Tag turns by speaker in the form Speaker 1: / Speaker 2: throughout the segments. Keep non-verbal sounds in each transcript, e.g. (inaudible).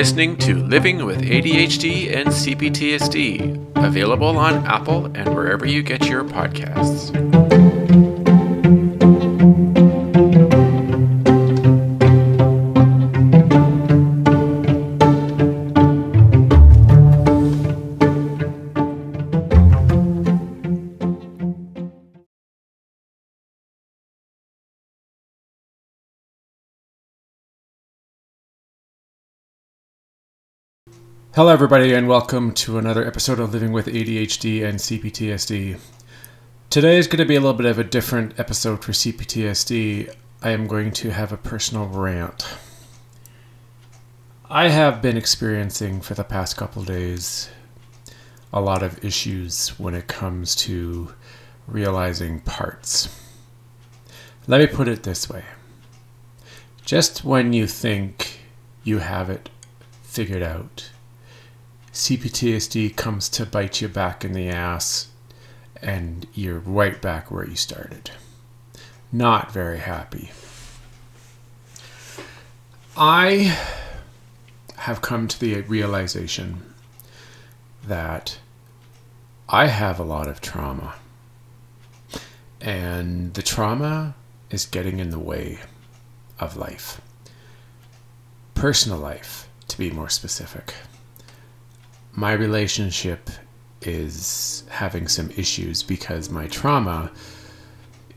Speaker 1: listening to Living with ADHD and CPTSD, available on Apple and wherever you get your podcasts.
Speaker 2: Hello, everybody, and welcome to another episode of Living with ADHD and CPTSD. Today is going to be a little bit of a different episode for CPTSD. I am going to have a personal rant. I have been experiencing for the past couple days a lot of issues when it comes to realizing parts. Let me put it this way just when you think you have it figured out, CPTSD comes to bite you back in the ass and you're right back where you started. Not very happy. I have come to the realization that I have a lot of trauma. And the trauma is getting in the way of life. Personal life, to be more specific my relationship is having some issues because my trauma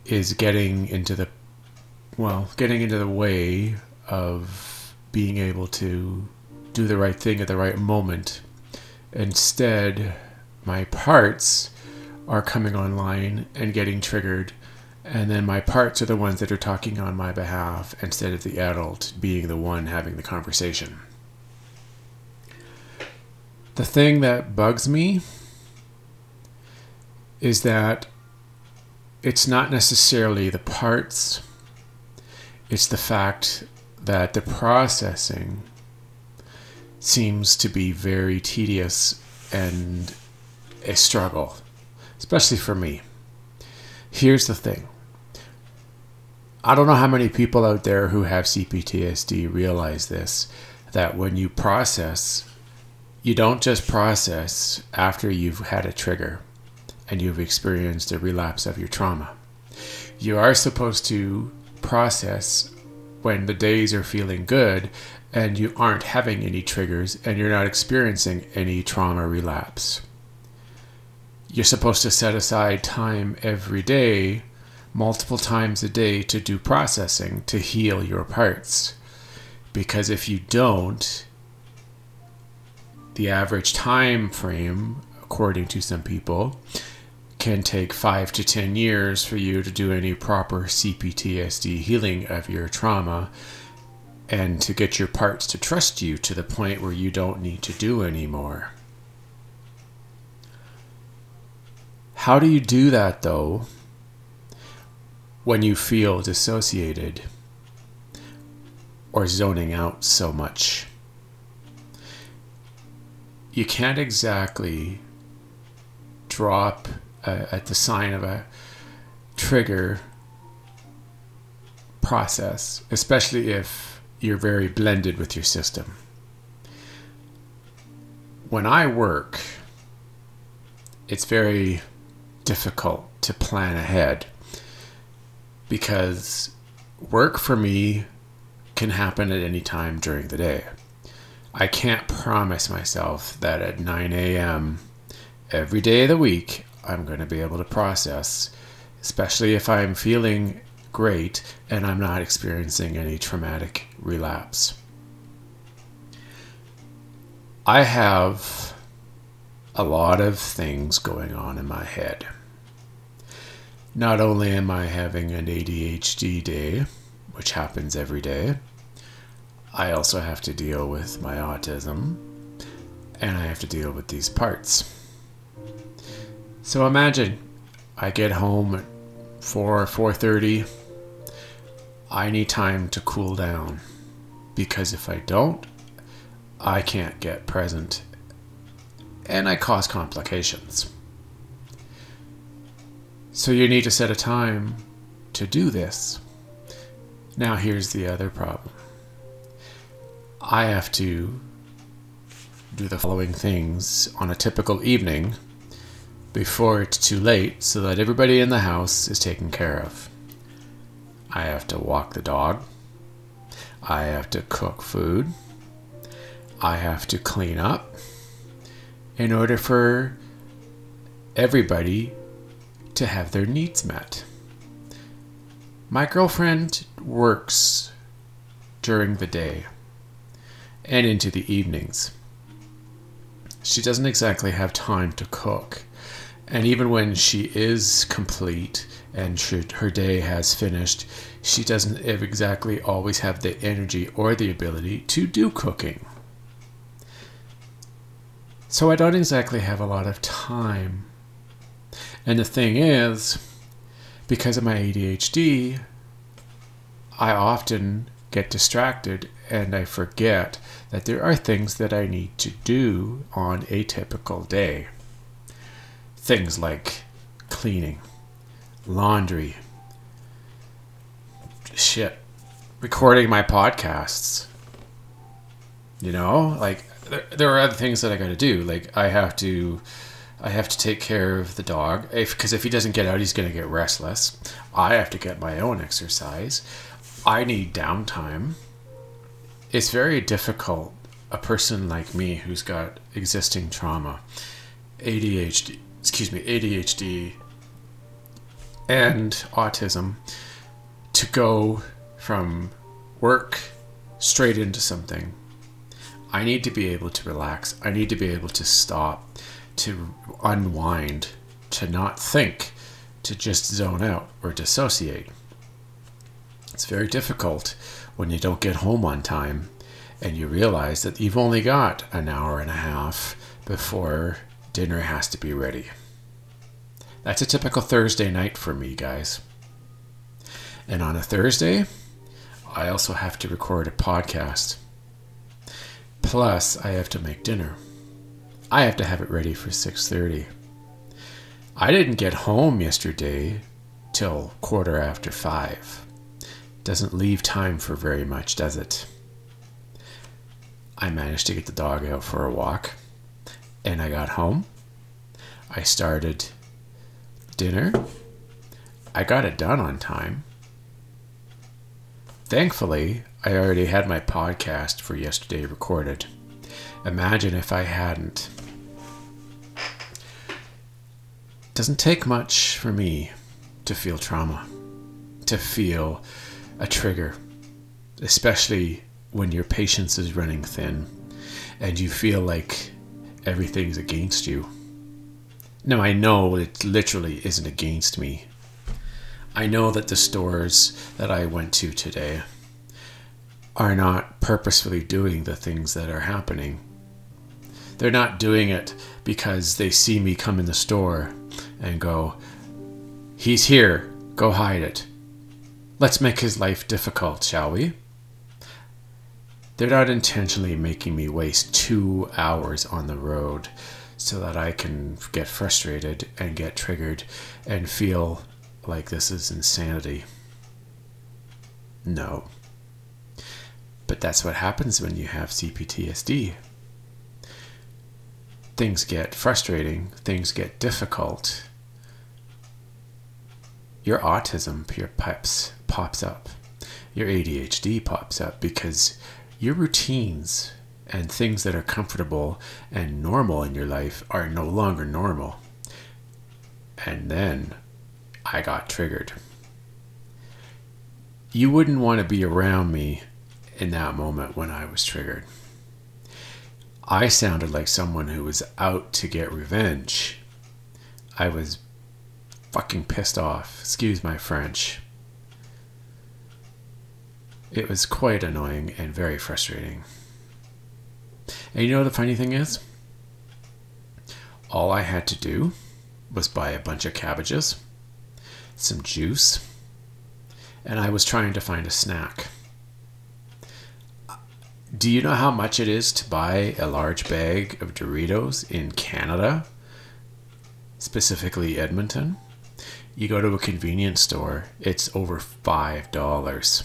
Speaker 2: is getting into the well, getting into the way of being able to do the right thing at the right moment. Instead, my parts are coming online and getting triggered, and then my parts are the ones that are talking on my behalf instead of the adult being the one having the conversation. The thing that bugs me is that it's not necessarily the parts, it's the fact that the processing seems to be very tedious and a struggle, especially for me. Here's the thing I don't know how many people out there who have CPTSD realize this that when you process you don't just process after you've had a trigger and you've experienced a relapse of your trauma. You are supposed to process when the days are feeling good and you aren't having any triggers and you're not experiencing any trauma relapse. You're supposed to set aside time every day, multiple times a day, to do processing to heal your parts. Because if you don't, the average time frame, according to some people, can take five to 10 years for you to do any proper CPTSD healing of your trauma and to get your parts to trust you to the point where you don't need to do anymore. How do you do that though when you feel dissociated or zoning out so much? You can't exactly drop uh, at the sign of a trigger process, especially if you're very blended with your system. When I work, it's very difficult to plan ahead because work for me can happen at any time during the day. I can't promise myself that at 9 a.m. every day of the week I'm going to be able to process, especially if I'm feeling great and I'm not experiencing any traumatic relapse. I have a lot of things going on in my head. Not only am I having an ADHD day, which happens every day, I also have to deal with my autism and I have to deal with these parts. So imagine I get home at 4 or 4:30 I need time to cool down because if I don't I can't get present and I cause complications. So you need to set a time to do this. Now here's the other problem. I have to do the following things on a typical evening before it's too late so that everybody in the house is taken care of. I have to walk the dog. I have to cook food. I have to clean up in order for everybody to have their needs met. My girlfriend works during the day and into the evenings. She doesn't exactly have time to cook. And even when she is complete and her day has finished, she doesn't exactly always have the energy or the ability to do cooking. So I don't exactly have a lot of time. And the thing is, because of my ADHD, I often get distracted and I forget that there are things that I need to do on a typical day. Things like cleaning, laundry, shit, recording my podcasts. You know, like there, there are other things that I got to do. Like I have to I have to take care of the dog because if, if he doesn't get out, he's going to get restless. I have to get my own exercise. I need downtime. It's very difficult. A person like me who's got existing trauma, ADHD, excuse me, ADHD, and autism, to go from work straight into something. I need to be able to relax. I need to be able to stop to unwind, to not think, to just zone out or dissociate. It's very difficult when you don't get home on time and you realize that you've only got an hour and a half before dinner has to be ready. That's a typical Thursday night for me, guys. And on a Thursday, I also have to record a podcast. Plus, I have to make dinner. I have to have it ready for 6:30. I didn't get home yesterday till quarter after 5. Doesn't leave time for very much, does it? I managed to get the dog out for a walk and I got home. I started dinner. I got it done on time. Thankfully, I already had my podcast for yesterday recorded. Imagine if I hadn't doesn't take much for me to feel trauma, to feel a trigger, especially when your patience is running thin and you feel like everything's against you. Now, I know it literally isn't against me. I know that the stores that I went to today are not purposefully doing the things that are happening. They're not doing it because they see me come in the store and go, He's here, go hide it. Let's make his life difficult, shall we? They're not intentionally making me waste two hours on the road so that I can get frustrated and get triggered and feel like this is insanity. No. But that's what happens when you have CPTSD. Things get frustrating, things get difficult, your autism your pops pops up your ADHD pops up because your routines and things that are comfortable and normal in your life are no longer normal. And then I got triggered. You wouldn't want to be around me in that moment when I was triggered. I sounded like someone who was out to get revenge. I was fucking pissed off. Excuse my French. It was quite annoying and very frustrating. And you know what the funny thing is? All I had to do was buy a bunch of cabbages, some juice, and I was trying to find a snack. Do you know how much it is to buy a large bag of Doritos in Canada? Specifically Edmonton? You go to a convenience store, it's over $5.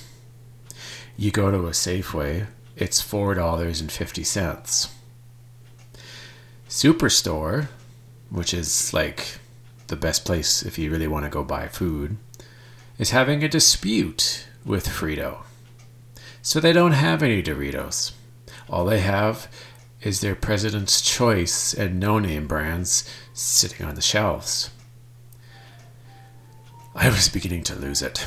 Speaker 2: You go to a Safeway, it's $4.50. Superstore, which is like the best place if you really want to go buy food, is having a dispute with Frito. So they don't have any Doritos. All they have is their President's Choice and no name brands sitting on the shelves. I was beginning to lose it.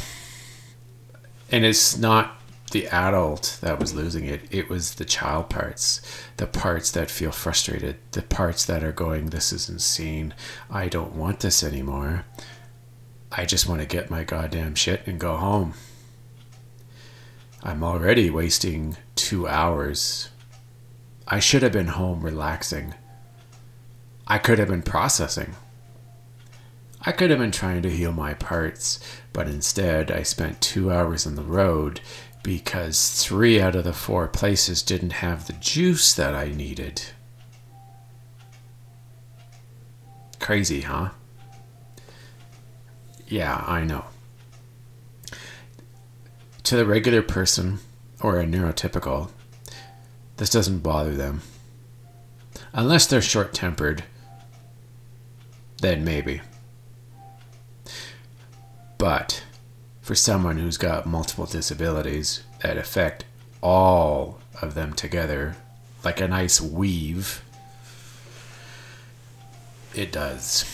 Speaker 2: And it's not the adult that was losing it, it was the child parts, the parts that feel frustrated, the parts that are going, This is insane. I don't want this anymore. I just want to get my goddamn shit and go home. I'm already wasting two hours. I should have been home relaxing. I could have been processing. I could have been trying to heal my parts, but instead I spent two hours on the road because three out of the four places didn't have the juice that I needed. Crazy, huh? Yeah, I know. To the regular person or a neurotypical, this doesn't bother them. Unless they're short tempered, then maybe. But for someone who's got multiple disabilities that affect all of them together, like a nice weave, it does.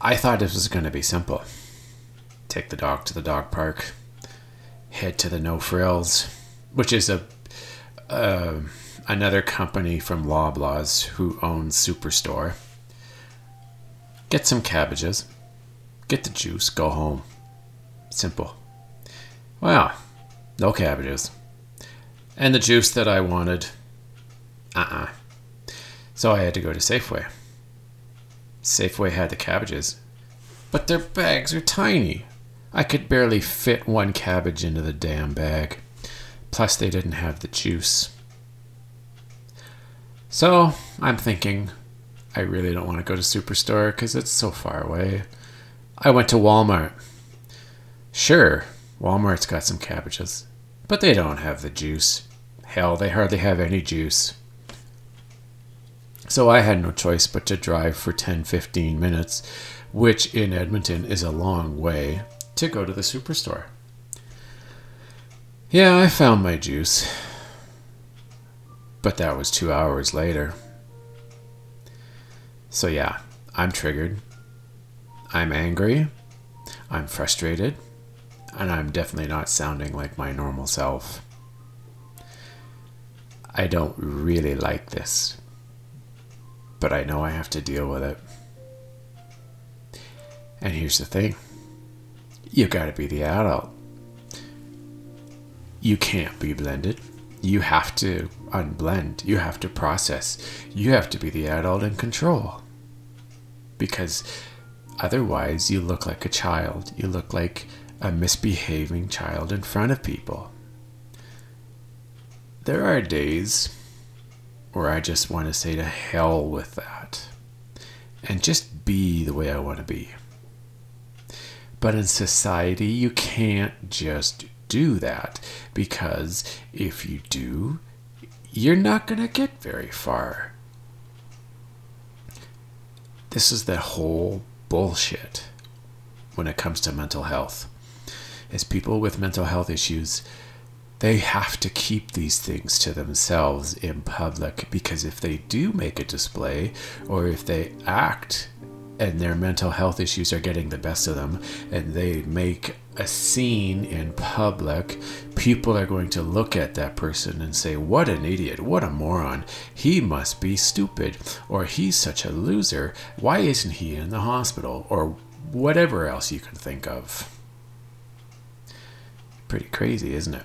Speaker 2: I thought this was going to be simple. Take the dog to the dog park, head to the No Frills, which is a uh, another company from Loblaws who owns Superstore. Get some cabbages Get the juice, go home. Simple. Well, no cabbages. And the juice that I wanted, uh uh-uh. uh So I had to go to Safeway. Safeway had the cabbages, but their bags are tiny. I could barely fit one cabbage into the damn bag. Plus, they didn't have the juice. So I'm thinking, I really don't want to go to Superstore because it's so far away. I went to Walmart. Sure, Walmart's got some cabbages, but they don't have the juice. Hell, they hardly have any juice. So I had no choice but to drive for 10 15 minutes, which in Edmonton is a long way, to go to the superstore. Yeah, I found my juice. But that was two hours later. So yeah, I'm triggered. I'm angry, I'm frustrated, and I'm definitely not sounding like my normal self. I don't really like this, but I know I have to deal with it. And here's the thing you gotta be the adult. You can't be blended. You have to unblend. You have to process. You have to be the adult in control. Because Otherwise, you look like a child. You look like a misbehaving child in front of people. There are days where I just want to say to hell with that and just be the way I want to be. But in society, you can't just do that because if you do, you're not going to get very far. This is the whole bullshit when it comes to mental health. Is people with mental health issues, they have to keep these things to themselves in public because if they do make a display or if they act and their mental health issues are getting the best of them and they make a scene in public, people are going to look at that person and say, What an idiot, what a moron. He must be stupid, or he's such a loser. Why isn't he in the hospital? Or whatever else you can think of. Pretty crazy, isn't it?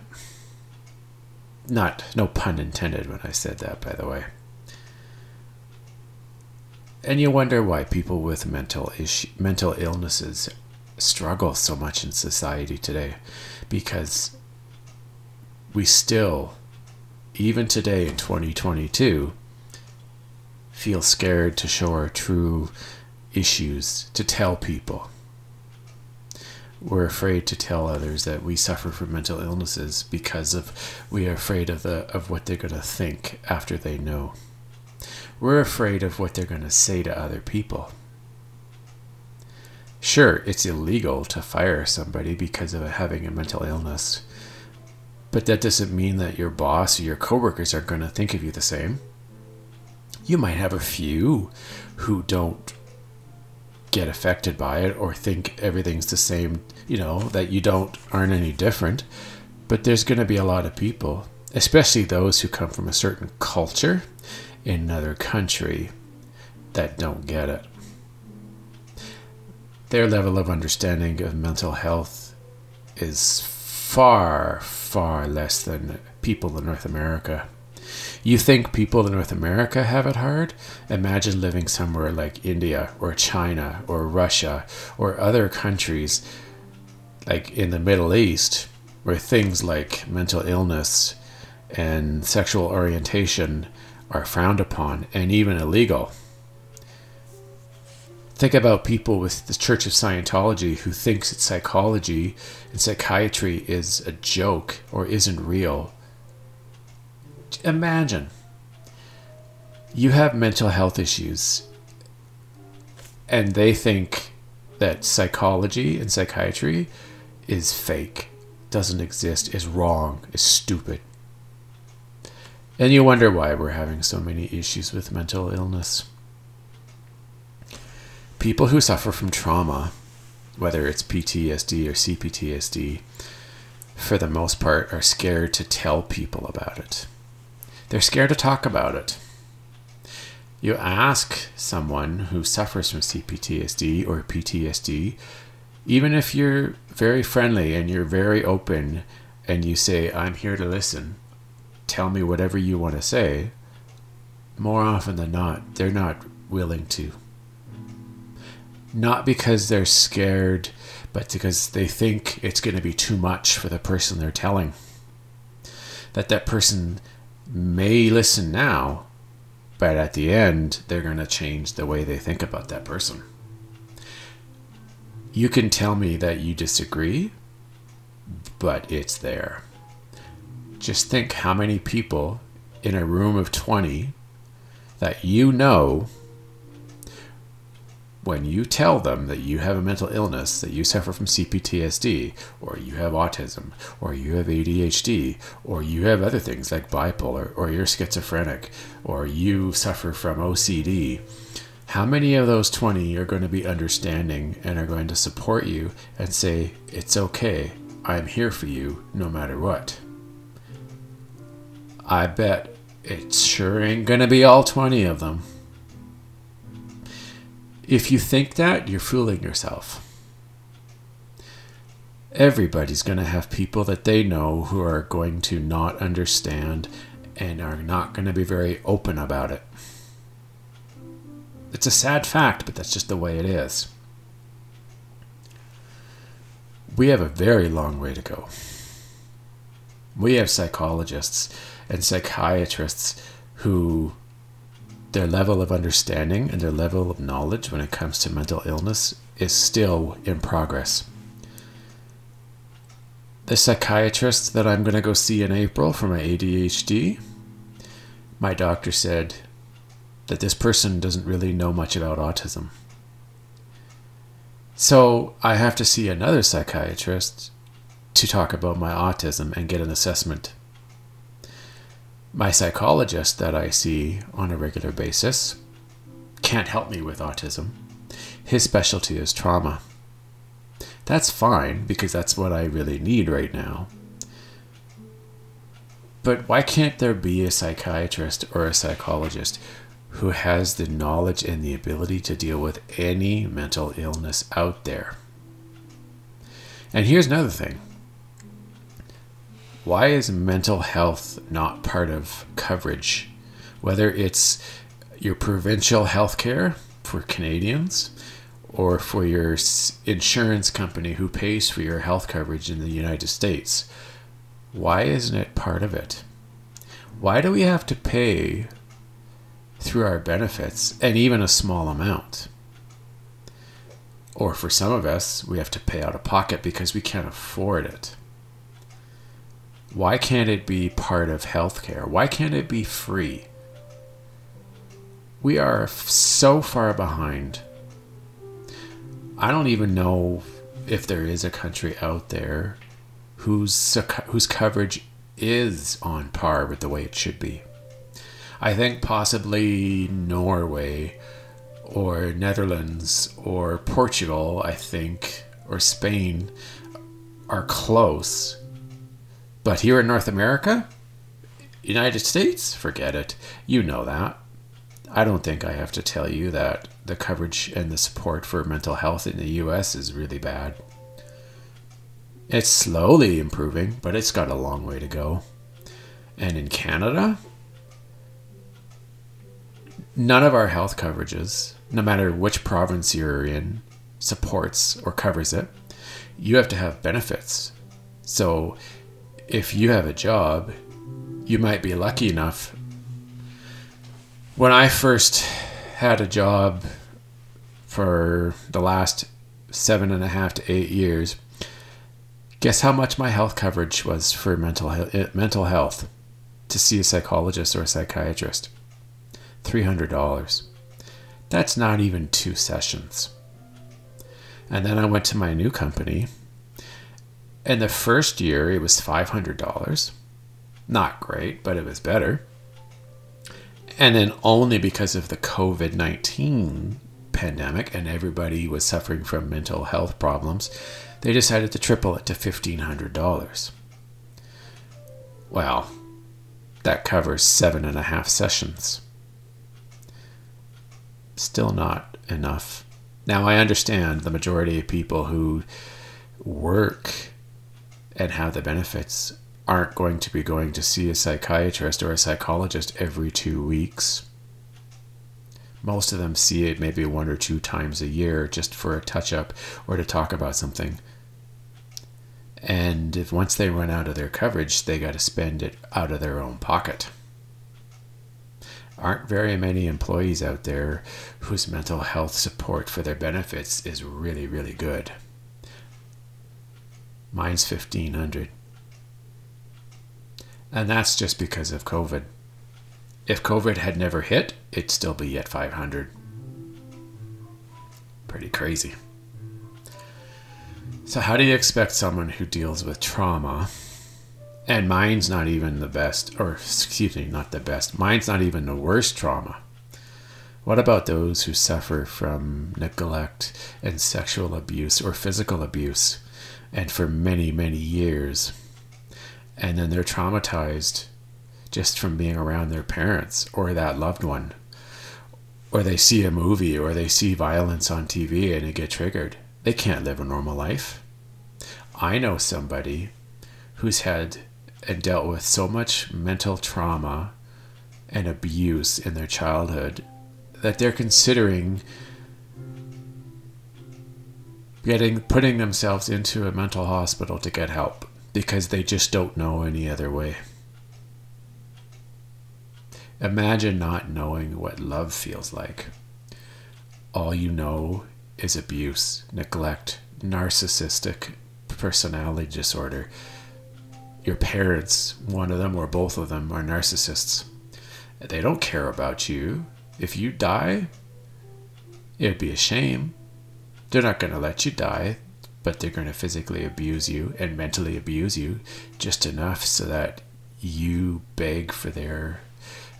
Speaker 2: Not, no pun intended when I said that, by the way. And you wonder why people with mental issue, mental illnesses struggle so much in society today because we still even today in 2022 feel scared to show our true issues to tell people. We're afraid to tell others that we suffer from mental illnesses because of we are afraid of the of what they're going to think after they know We're afraid of what they're going to say to other people. Sure, it's illegal to fire somebody because of having a mental illness, but that doesn't mean that your boss or your coworkers are going to think of you the same. You might have a few who don't get affected by it or think everything's the same, you know, that you don't aren't any different. But there's going to be a lot of people, especially those who come from a certain culture in another country that don't get it. Their level of understanding of mental health is far, far less than people in North America. You think people in North America have it hard? Imagine living somewhere like India or China or Russia or other countries like in the Middle East where things like mental illness and sexual orientation are frowned upon and even illegal. Think about people with the Church of Scientology who thinks that psychology and psychiatry is a joke or isn't real imagine you have mental health issues and they think that psychology and psychiatry is fake, doesn't exist, is wrong, is stupid. And you wonder why we're having so many issues with mental illness. People who suffer from trauma, whether it's PTSD or CPTSD, for the most part are scared to tell people about it. They're scared to talk about it. You ask someone who suffers from CPTSD or PTSD, even if you're very friendly and you're very open and you say, I'm here to listen, tell me whatever you want to say, more often than not, they're not willing to. Not because they're scared, but because they think it's going to be too much for the person they're telling. That that person may listen now, but at the end, they're going to change the way they think about that person. You can tell me that you disagree, but it's there. Just think how many people in a room of 20 that you know when you tell them that you have a mental illness, that you suffer from CPTSD, or you have autism, or you have ADHD, or you have other things like bipolar, or you're schizophrenic, or you suffer from OCD, how many of those 20 are going to be understanding and are going to support you and say, It's okay, I'm here for you no matter what? I bet it sure ain't to be all 20 of them. If you think that, you're fooling yourself. Everybody's going to have people that they know who are going to not understand and are not going to be very open about it. It's a sad fact, but that's just the way it is. We have a very long way to go. We have psychologists and psychiatrists who their level of understanding and their level of knowledge when it comes to mental illness is still in progress. The psychiatrist that I'm going to go see in April for my ADHD, my doctor said that this person doesn't really know much about autism. So I have to see another psychiatrist to talk about my autism and get an assessment my psychologist that I see on a regular basis can't help me with autism. His specialty is trauma. That's fine because that's what I really need right now. But why can't there be a psychiatrist or a psychologist who has the knowledge and the ability to deal with any mental illness out there? And here's another thing why is mental health not part of coverage? Whether it's your provincial health care for Canadians or for your insurance company who pays for your health coverage in the United States. Why isn't it part of it? Why do we have to pay through our benefits and even a small amount? Or for some of us, we have to pay out of pocket because we can't afford it. Why can't it be part of healthcare? Why can't it be free? we are so far behind. I don't even know if there is a country out there whose whose coverage is on par with the way it should be. I think possibly Norway or Netherlands or Portugal, I think, or Spain are close. But here in North America, United States, forget it. You know that. I don't think I have to tell you that the coverage and the support for mental health in the US is really bad. It's slowly improving, but it's got a long way to go. And in Canada, none of our health coverages, no matter which province you're in, supports or covers it. You have to have benefits. So if you have a job, you might be lucky enough. When I first had a job for the last seven and a half to eight years, guess how much my health coverage was for mental eh, mental health to see a psychologist or a psychiatrist? $300. That's not even two sessions. And then I went to my new company. And the first year it was $500. Not great, but it was better. And then only because of the COVID 19 pandemic and everybody was suffering from mental health problems, they decided to triple it to $1,500. Well, that covers seven and a half sessions still not enough. Now, I understand the majority of people who work and have the benefits aren't going to be going to see a psychiatrist or a psychologist every two weeks. Most of them see it maybe one or two times a year just for a touch up or to talk about something. And if once they run out of their coverage, they got to spend it out of their own pocket aren't very many employees out there whose mental health support for their benefits is really, really good. Mine's 1500. And that's just because of COVID. If COVID had never hit, it'd still be at 500. Pretty crazy. So, how do you expect someone who deals with trauma and mine's not even the best, or excuse me, not the best. Mine's not even the worst trauma. What about those who suffer from neglect and sexual abuse or physical abuse, and for many, many years? And then they're traumatized just from being around their parents or that loved one. Or they see a movie or they see violence on TV and they get triggered. They can't live a normal life. I know somebody who's had and dealt with so much mental trauma and abuse in their childhood that they're considering getting putting themselves into a mental hospital to get help because they just don't know any other way. Imagine not knowing what love feels like. All you know is abuse, neglect, narcissistic personality disorder your parents, one of them or both of them, are narcissists. They don't care about you. If you die, it'd be a shame. They're not going to let you die, but they're going to physically abuse you and mentally abuse you just enough so that you beg for their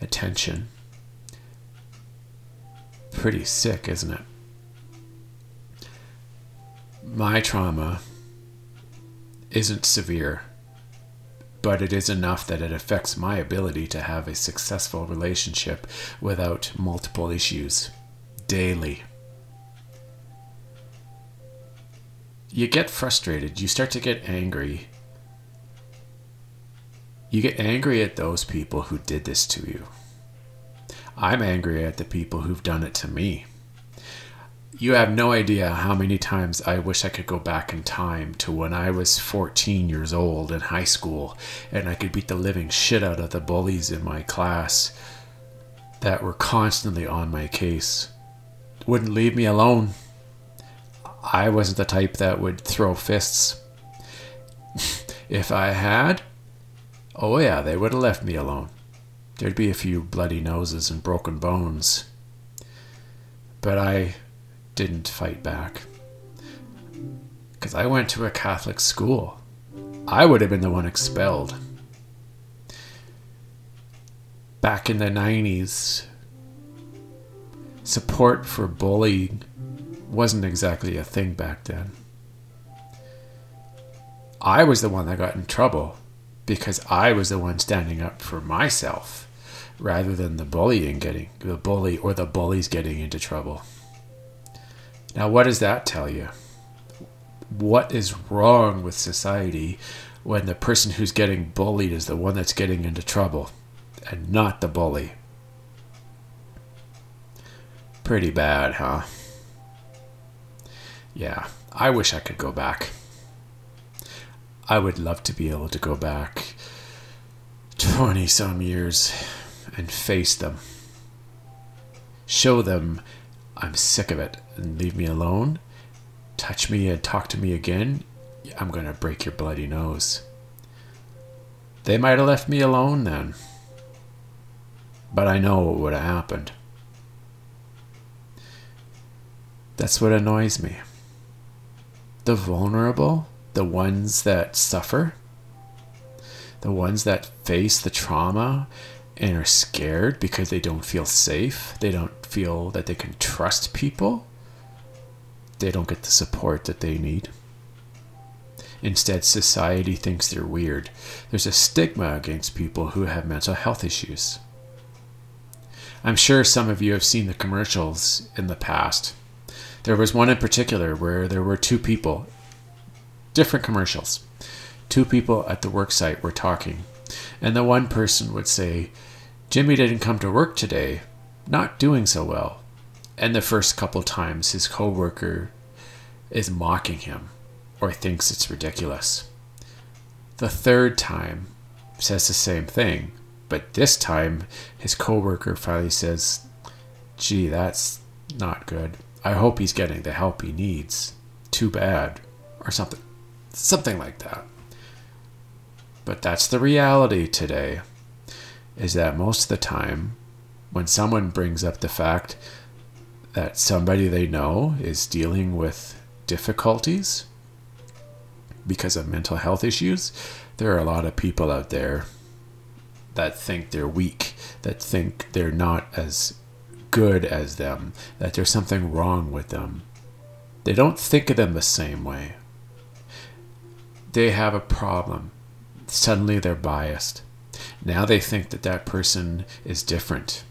Speaker 2: attention. Pretty sick, isn't it? My trauma isn't severe but it is enough that it affects my ability to have a successful relationship without multiple issues daily. You get frustrated, you start to get angry. You get angry at those people who did this to you. I'm angry at the people who've done it to me you have no idea how many times I wish I could go back in time to when I was 14 years old in high school and I could beat the living shit out of the bullies in my class that were constantly on my case. Wouldn't leave me alone. I wasn't the type that would throw fists. (laughs) if I had, oh yeah, they would have left me alone. There'd be a few bloody noses and broken bones But I didn't fight back. Because I went to a Catholic school. I would have been the one expelled. Back in the 90s, support for bullying wasn't exactly a thing back then. I was the one that got in trouble because I was the one standing up for myself rather than the bullying getting the bully or the bullies getting into trouble. Now what does that tell you? What is wrong with society when the person who's getting bullied is the one that's getting into trouble and not the bully? Pretty bad, huh? Yeah, I wish I could go back. I would love to be able to go back 20 some years and face them. Show them I'm sick of it and leave me alone. Touch me and talk to me again. I'm going to break your bloody nose. They might have left me alone then. But I know what would have happened. That's what annoys me. The vulnerable, the ones that suffer, the ones that face the trauma and are scared because they don't feel safe, they don't feel that they can trust people, they don't get the support that they need. Instead, society thinks they're weird. There's a stigma against people who have mental health issues. I'm sure some of you have seen the commercials in the past. There was one in particular where there were two people, different commercials. Two people at the work site were talking, and the one person would say, Jimmy didn't come to work today, not doing so well. And the first couple times his coworker is mocking him or thinks it's ridiculous. The third time says the same thing, but this time his coworker finally says, "Gee, that's not good. I hope he's getting the help he needs. Too bad." Or something something like that. But that's the reality today is that most of the time when someone brings up the fact that somebody they know is dealing with difficulties because of mental health issues, there are a lot of people out there that think they're weak, that think they're not as good as them, that there's something wrong with them. They don't think of them the same way. They have a problem. Suddenly they're biased. Now they think that that person is different.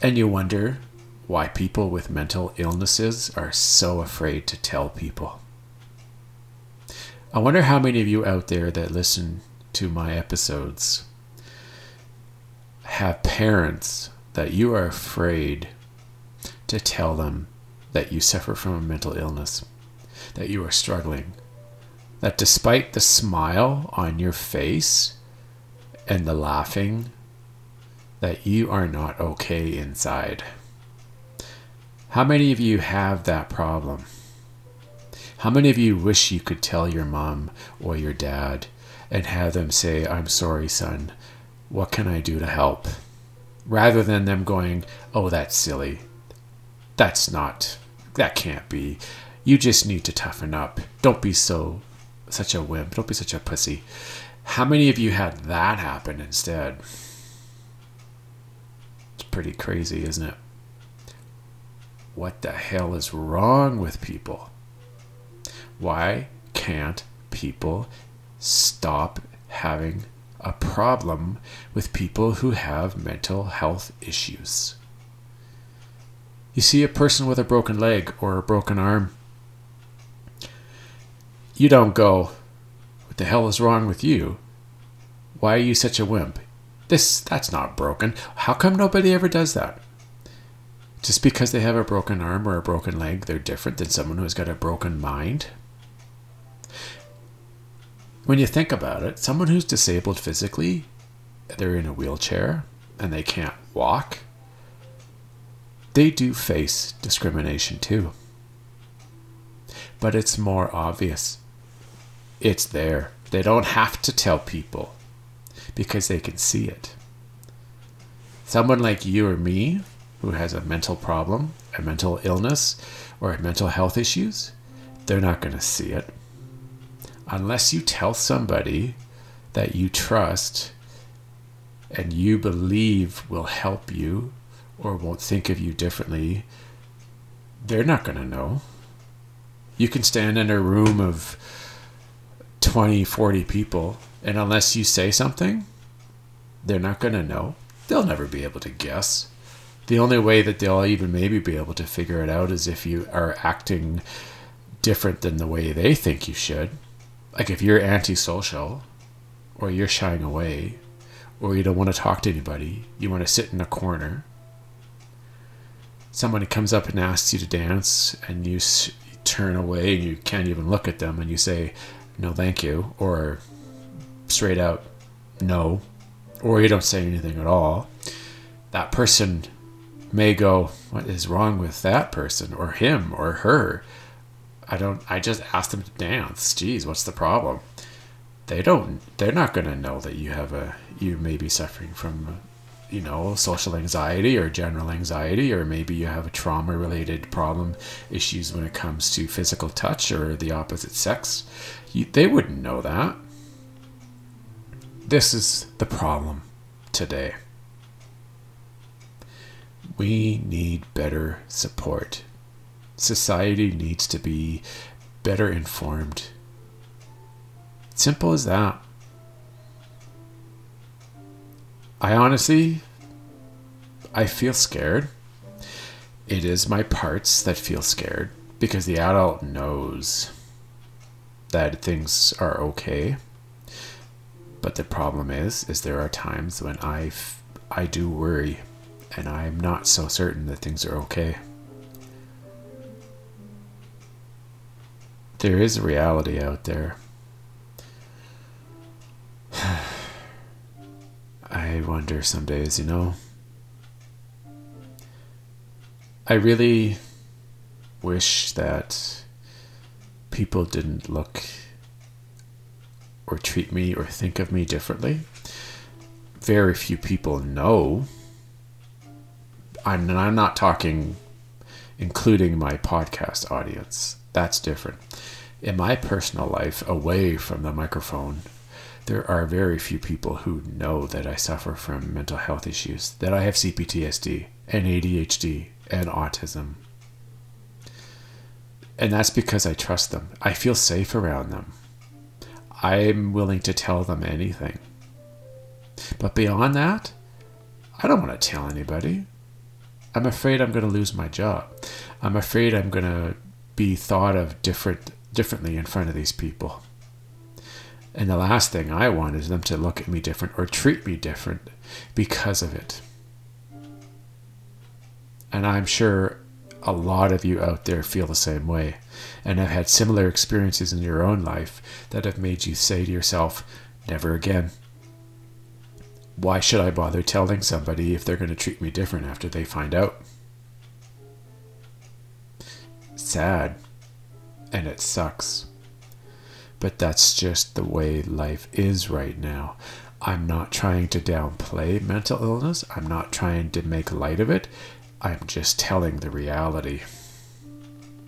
Speaker 2: And you wonder why people with mental illnesses are so afraid to tell people. I wonder how many of you out there that listen to my episodes have parents that you are afraid to tell them that you suffer from a mental illness, that you are struggling, that despite the smile on your face and the laughing, that you are not okay inside. How many of you have that problem? How many of you wish you could tell your mom or your dad and have them say, I'm sorry, son, what can I do to help? Rather than them going, oh, that's silly. That's not, that can't be. You just need to toughen up. Don't be so, such a wimp. Don't be such a pussy. How many of you had that happen instead? It's pretty crazy, isn't it? What the hell is wrong with people? Why can't people stop having a problem with people who have mental health issues? You see a person with a broken leg or a broken arm, you don't go, What the hell is wrong with you? Why are you such a wimp? This that's not broken. How come nobody ever does that? Just because they have a broken arm or a broken leg, they're different than someone who's got a broken mind? When you think about it, someone who's disabled physically, they're in a wheelchair and they can't walk, they do face discrimination too. But it's more obvious. It's there. They don't have to tell people because they can see it. Someone like you or me, who has a mental problem, a mental illness, or mental health issues, they're not going to see it. Unless you tell somebody that you trust and you believe will help you or won't think of you differently, they're not going to know. You can stand in a room of 20, 40 people, and unless you say something, they're not going to know. They'll never be able to guess. The only way that they'll even maybe be able to figure it out is if you are acting different than the way they think you should. Like if you're antisocial, or you're shying away, or you don't want to talk to anybody, you want to sit in a corner. Somebody comes up and asks you to dance, and you s- turn away and you can't even look at them, and you say, No, thank you, or straight out, No, or you don't say anything at all. That person may go, What is wrong with that person, or him, or her? I don't, I just asked them to dance. Geez, what's the problem? they don't they're not going to know that you have a you may be suffering from uh, you know social anxiety or general anxiety or maybe you have a trauma related problem issues when it comes to physical touch or the opposite sex you, they wouldn't know that this is the problem today we need better support society needs to be better informed Simple as that. I honestly, I feel scared. It is my parts that feel scared because the adult knows that things are okay. But the problem is, is there are times when I, I do worry, and I'm not so certain that things are okay. There is a reality out there (sighs) I wonder some days, you know. I really wish that people didn't look or treat me or think of me differently. Very few people know. I'm, I'm not talking including my podcast audience. That's different. In my personal life, away from the microphone, there are very few people who know that I suffer from mental health issues, that I have CPTSD and ADHD and autism. And that's because I trust them. I feel safe around them. I'm willing to tell them anything. But beyond that, I don't want to tell anybody. I'm afraid I'm going to lose my job. I'm afraid I'm going to be thought of different differently in front of these people. And the last thing I want is them to look at me different or treat me different because of it. And I'm sure a lot of you out there feel the same way and have had similar experiences in your own life that have made you say to yourself, never again. Why should I bother telling somebody if they're going to treat me different after they find out? Sad. And it sucks but that's just the way life is right now. I'm not trying to downplay mental illness, I'm not trying to make light of it. I'm just telling the reality.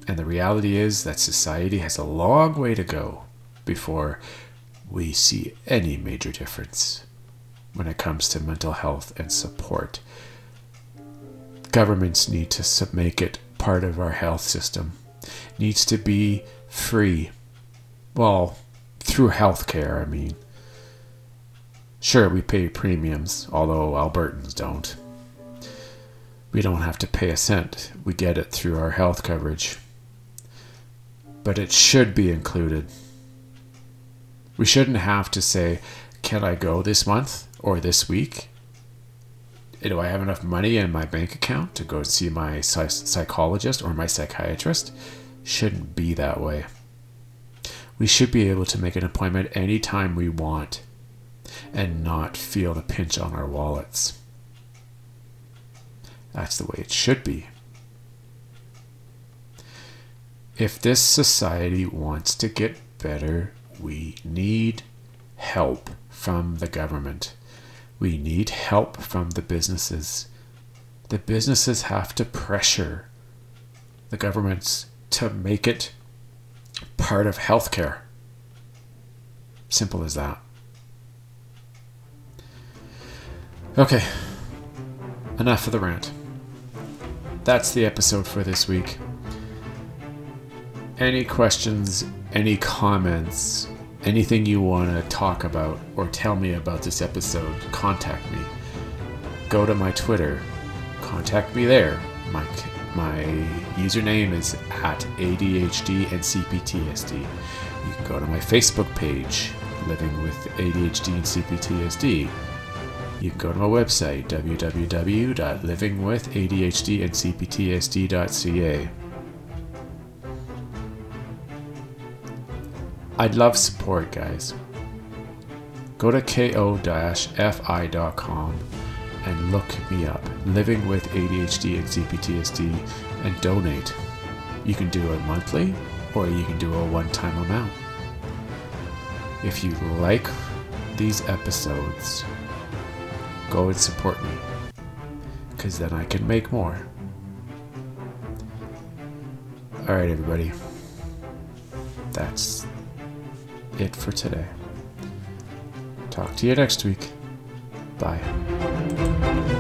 Speaker 2: And the reality is that society has a long way to go before we see any major difference when it comes to mental health and support. Governments need to make it part of our health system. Needs to be free well, through healthcare, I mean. Sure, we pay premiums, although Albertans don't. We don't have to pay a cent. We get it through our health coverage. But it should be included. We shouldn't have to say, can I go this month or this week? Do I have enough money in my bank account to go see my psychologist or my psychiatrist? Shouldn't be that way we should be able to make an appointment anytime we want and not feel the pinch on our wallets. That's the way it should be. If this society wants to get better, we need help from the government. We need help from the businesses. the businesses have to pressure the governments to make it part of healthcare. Simple as that. Okay, enough of the rant. That's the episode for this week. Any questions, any comments, anything you want to talk about or tell me about this episode, contact me. Go to my Twitter, contact me there. My my username is at ADHD and CPTSD. You can go to my Facebook page, Living with ADHD and CPTSD. You can go to my website, www.livingwithadhdandcptsd.ca. I'd love support, guys. Go to ko-fi.com and look me up, Living with ADHD and CPTSD, and donate. You can do it monthly or you can do a one time amount. If you like these episodes, go and support me because then I can make more. All right, everybody. That's it for today. Talk to you next week. Bye.